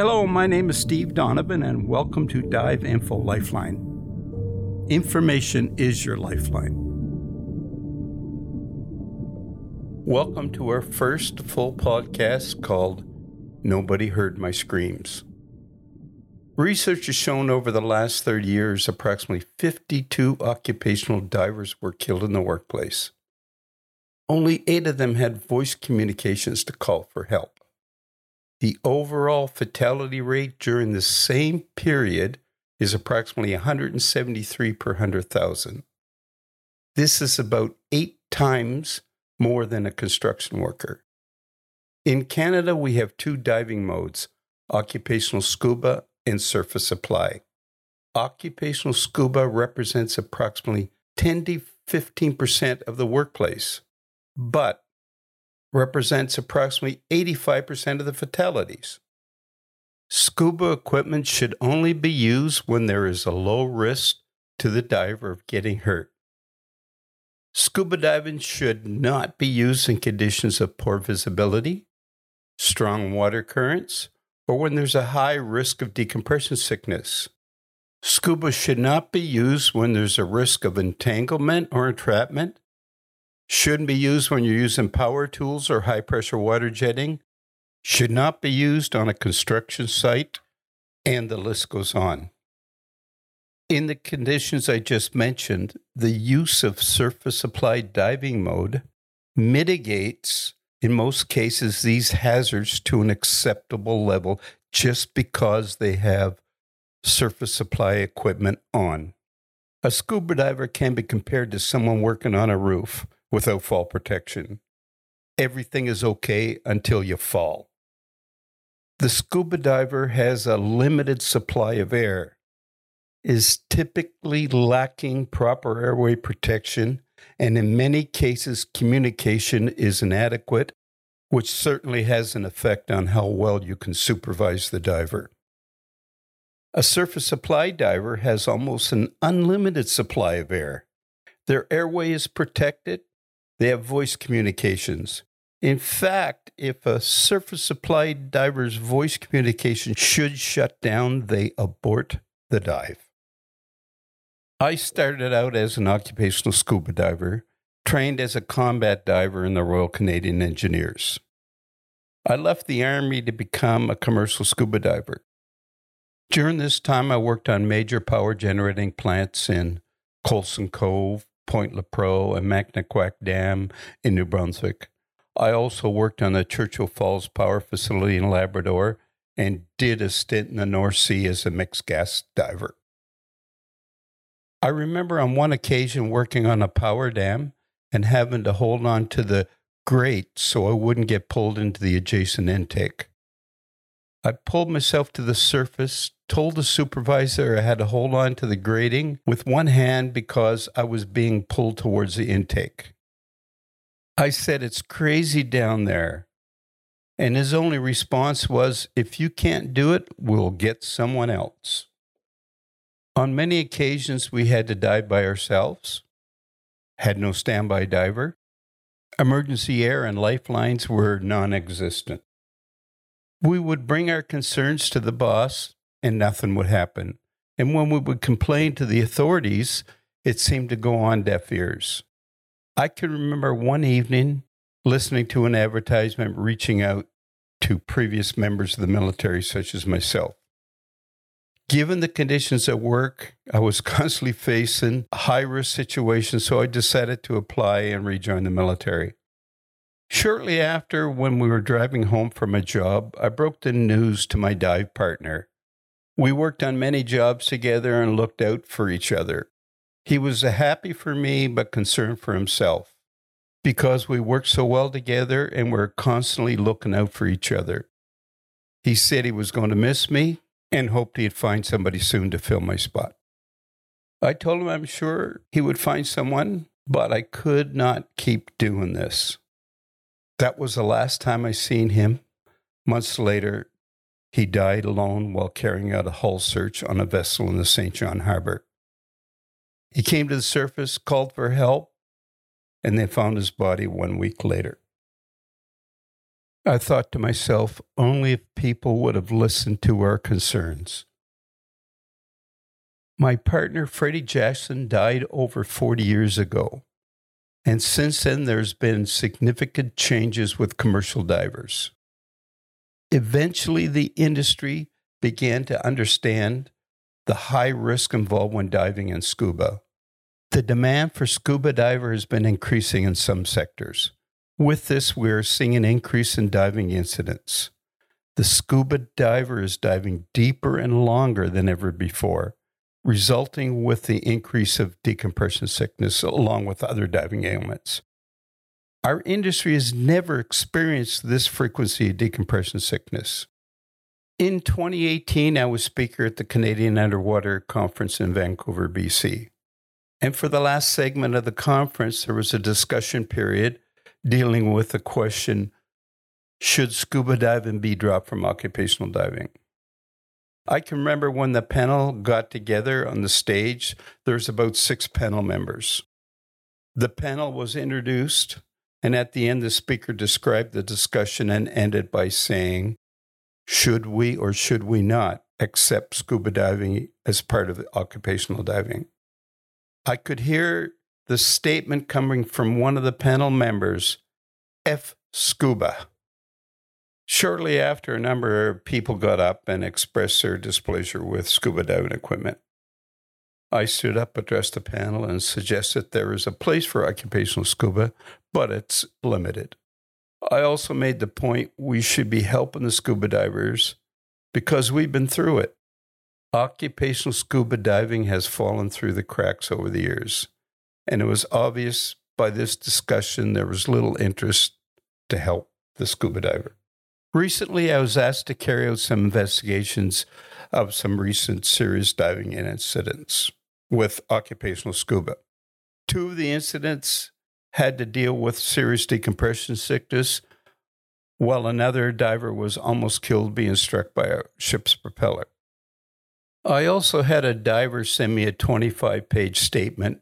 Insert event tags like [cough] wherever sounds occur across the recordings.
Hello, my name is Steve Donovan, and welcome to Dive Info Lifeline. Information is your lifeline. Welcome to our first full podcast called Nobody Heard My Screams. Research has shown over the last 30 years approximately 52 occupational divers were killed in the workplace. Only eight of them had voice communications to call for help. The overall fatality rate during the same period is approximately 173 per 100,000. This is about eight times more than a construction worker. In Canada, we have two diving modes occupational scuba and surface supply. Occupational scuba represents approximately 10 to 15% of the workplace, but represents approximately 85% of the fatalities. Scuba equipment should only be used when there is a low risk to the diver of getting hurt. Scuba diving should not be used in conditions of poor visibility, strong water currents, or when there's a high risk of decompression sickness. Scuba should not be used when there's a risk of entanglement or entrapment, Shouldn't be used when you're using power tools or high pressure water jetting. Should not be used on a construction site. And the list goes on. In the conditions I just mentioned, the use of surface supplied diving mode mitigates, in most cases, these hazards to an acceptable level just because they have surface supply equipment on. A scuba diver can be compared to someone working on a roof without fall protection. Everything is okay until you fall. The scuba diver has a limited supply of air, is typically lacking proper airway protection, and in many cases, communication is inadequate, which certainly has an effect on how well you can supervise the diver. A surface supply diver has almost an unlimited supply of air. Their airway is protected, they have voice communications. In fact, if a surface supplied diver's voice communication should shut down, they abort the dive. I started out as an occupational scuba diver, trained as a combat diver in the Royal Canadian Engineers. I left the Army to become a commercial scuba diver. During this time, I worked on major power generating plants in Coleson Cove, Point Lepreau and Mactaquac Dam in New Brunswick. I also worked on the Churchill Falls Power Facility in Labrador and did a stint in the North Sea as a mixed gas diver. I remember on one occasion working on a power dam and having to hold on to the grate so I wouldn't get pulled into the adjacent intake. I pulled myself to the surface, told the supervisor I had to hold on to the grating with one hand because I was being pulled towards the intake. I said, It's crazy down there. And his only response was, If you can't do it, we'll get someone else. On many occasions, we had to dive by ourselves, had no standby diver. Emergency air and lifelines were non existent. We would bring our concerns to the boss, and nothing would happen. And when we would complain to the authorities, it seemed to go on deaf ears. I can remember one evening listening to an advertisement reaching out to previous members of the military, such as myself. Given the conditions at work, I was [laughs] constantly facing high risk situations, so I decided to apply and rejoin the military. Shortly after, when we were driving home from a job, I broke the news to my dive partner. We worked on many jobs together and looked out for each other. He was happy for me, but concerned for himself because we worked so well together and were constantly looking out for each other. He said he was going to miss me and hoped he'd find somebody soon to fill my spot. I told him I'm sure he would find someone, but I could not keep doing this. That was the last time I seen him. Months later, he died alone while carrying out a hull search on a vessel in the St. John Harbor. He came to the surface, called for help, and they found his body one week later. I thought to myself, only if people would have listened to our concerns. My partner, Freddie Jackson, died over 40 years ago. And since then, there's been significant changes with commercial divers. Eventually, the industry began to understand the high risk involved when diving in scuba. The demand for scuba diver has been increasing in some sectors. With this, we are seeing an increase in diving incidents. The scuba diver is diving deeper and longer than ever before, resulting with the increase of decompression sickness along with other diving ailments. Our industry has never experienced this frequency of decompression sickness. In 2018, I was speaker at the Canadian Underwater Conference in Vancouver, BC. And for the last segment of the conference, there was a discussion period dealing with the question should scuba diving be dropped from occupational diving? I can remember when the panel got together on the stage, there's about six panel members. The panel was introduced, and at the end, the speaker described the discussion and ended by saying, Should we or should we not accept scuba diving as part of occupational diving? I could hear the statement coming from one of the panel members F scuba. Shortly after, a number of people got up and expressed their displeasure with scuba diving equipment. I stood up, addressed the panel, and suggested there is a place for occupational scuba, but it's limited. I also made the point we should be helping the scuba divers because we've been through it. Occupational scuba diving has fallen through the cracks over the years and it was obvious by this discussion there was little interest to help the scuba diver. Recently, I was asked to carry out some investigations of some recent serious diving incidents with occupational scuba. Two of the incidents had to deal with serious decompression sickness, while another diver was almost killed being struck by a ship's propeller. I also had a diver send me a 25 page statement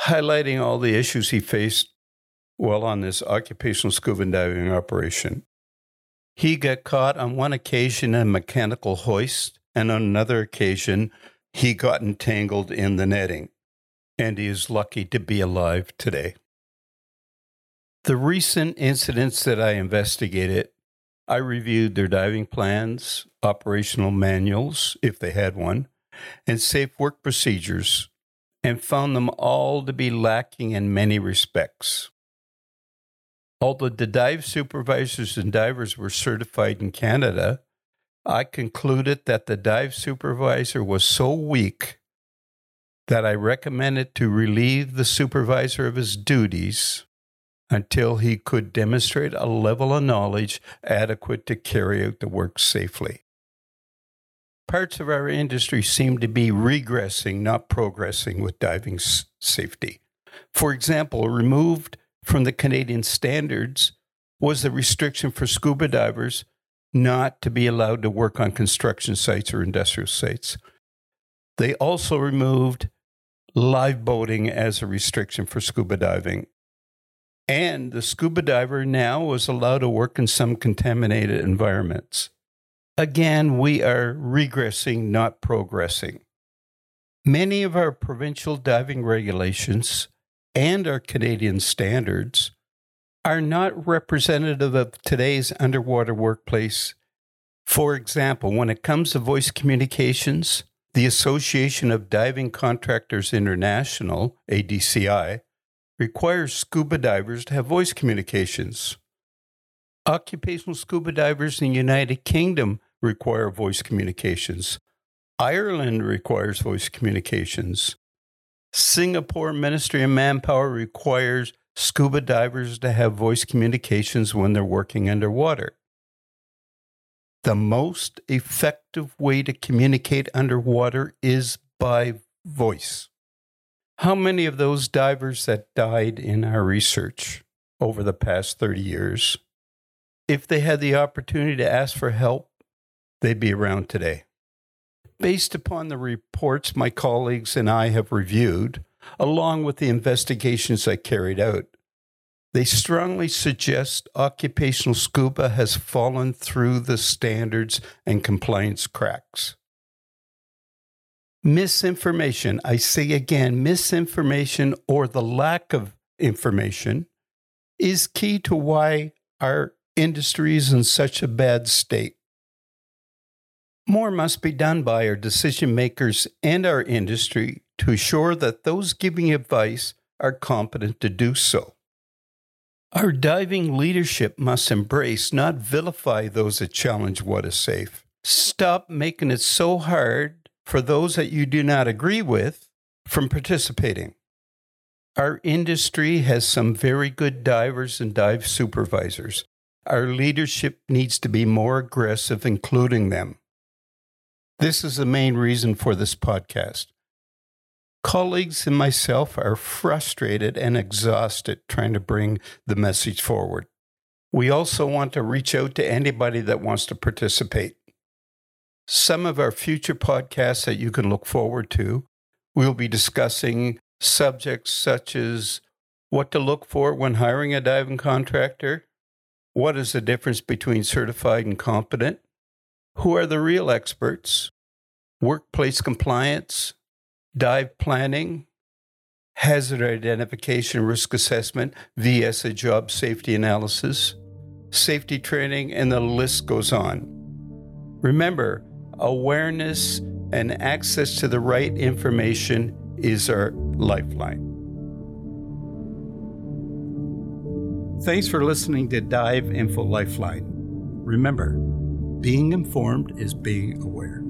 highlighting all the issues he faced while on this occupational scuba diving operation. He got caught on one occasion in a mechanical hoist, and on another occasion, he got entangled in the netting, and he is lucky to be alive today. The recent incidents that I investigated, I reviewed their diving plans, operational manuals, if they had one, and safe work procedures and found them all to be lacking in many respects. Although the dive supervisors and divers were certified in Canada, I concluded that the dive supervisor was so weak that I recommended to relieve the supervisor of his duties until he could demonstrate a level of knowledge adequate to carry out the work safely parts of our industry seem to be regressing, not progressing with diving s- safety. For example, removed from the Canadian standards was the restriction for scuba divers not to be allowed to work on construction sites or industrial sites. They also removed live boating as a restriction for scuba diving. And the scuba diver now was allowed to work in some contaminated environments. Again, we are regressing, not progressing. Many of our provincial diving regulations and our Canadian standards are not representative of today's underwater workplace. For example, when it comes to voice communications, the Association of Diving Contractors International, ADCI, requires scuba divers to have voice communications. Occupational scuba divers in the United Kingdom require voice communications. Ireland requires voice communications. Singapore Ministry of Manpower requires scuba divers to have voice communications when they're working underwater. The most effective way to communicate underwater is by voice. How many of those divers that died in our research over the past 30 years, if they had the opportunity to ask for help, they'd be around today. Based upon the reports my colleagues and I have reviewed, along with the investigations I carried out, They strongly suggest occupational scuba has fallen through the standards and compliance cracks. Misinformation, I say again, misinformation or the lack of information is key to why our industry is in such a bad state. More must be done by our decision makers and our industry to assure that those giving advice are competent to do so. Our diving leadership must embrace, not vilify those that challenge what is safe. Stop making it so hard for those that you do not agree with from participating. Our industry has some very good divers and dive supervisors. Our leadership needs to be more aggressive, including them. This is the main reason for this podcast. Colleagues and myself are frustrated and exhausted trying to bring the message forward. We also want to reach out to anybody that wants to participate. Some of our future podcasts that you can look forward to, we'll be discussing subjects such as what to look for when hiring a diving contractor, what is the difference between certified and competent, who are the real experts? Workplace compliance, dive planning, hazard identification risk assessment VSA job safety analysis, safety training, and the list goes on. Remember, awareness and access to the right information is our lifeline. Thanks for listening to Dive Info Lifeline. Remember, being informed is being aware.